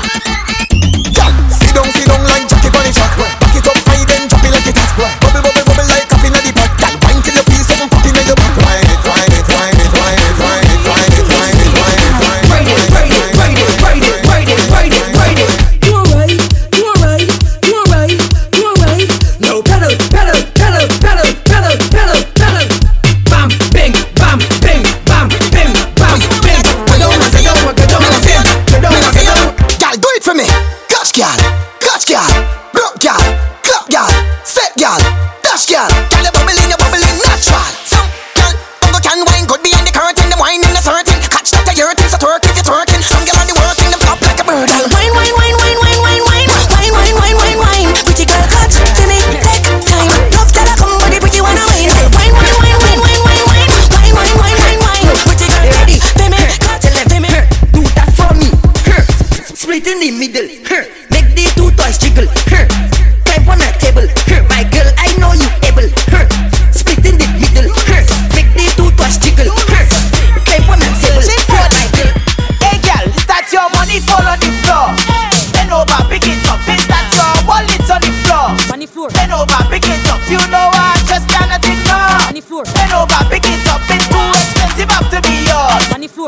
figure. Yeah, sit down, sit down like Jackie Bunny Jack. Catch girl, catch girl, rock girl, clap girl, set girl, dash girl. Girl, you bubbling, you bubbling natural. Some girl, go can wine, good be in the curtain, them wine in the certain. Catch that the hurting, so twerk if you're twerking. Some girl on the working, them flop like a bird. Girl, wine, wine, wine, wine, wine, wine, wine, wine, wine, wine, wine, wine. Pretty girl, catch for me, take time. Tough girl, I come with the pretty one, I wine. Wine, wine, wine, wine, wine, wine, wine, wine, wine, wine, wine, wine. Pretty girl, ready, for me, catch it, for me. Do that for me. Huh. Split in the middle.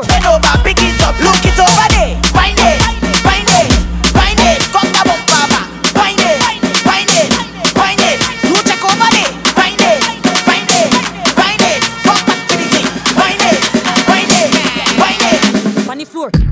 door. Bend over, pick it up, look it over there. Find it, find it, find it. Come back, bump back, find it, find it, find it. You check over there. Find it, find it, find it. Come back to the thing. Find it, find it, find it. On the floor.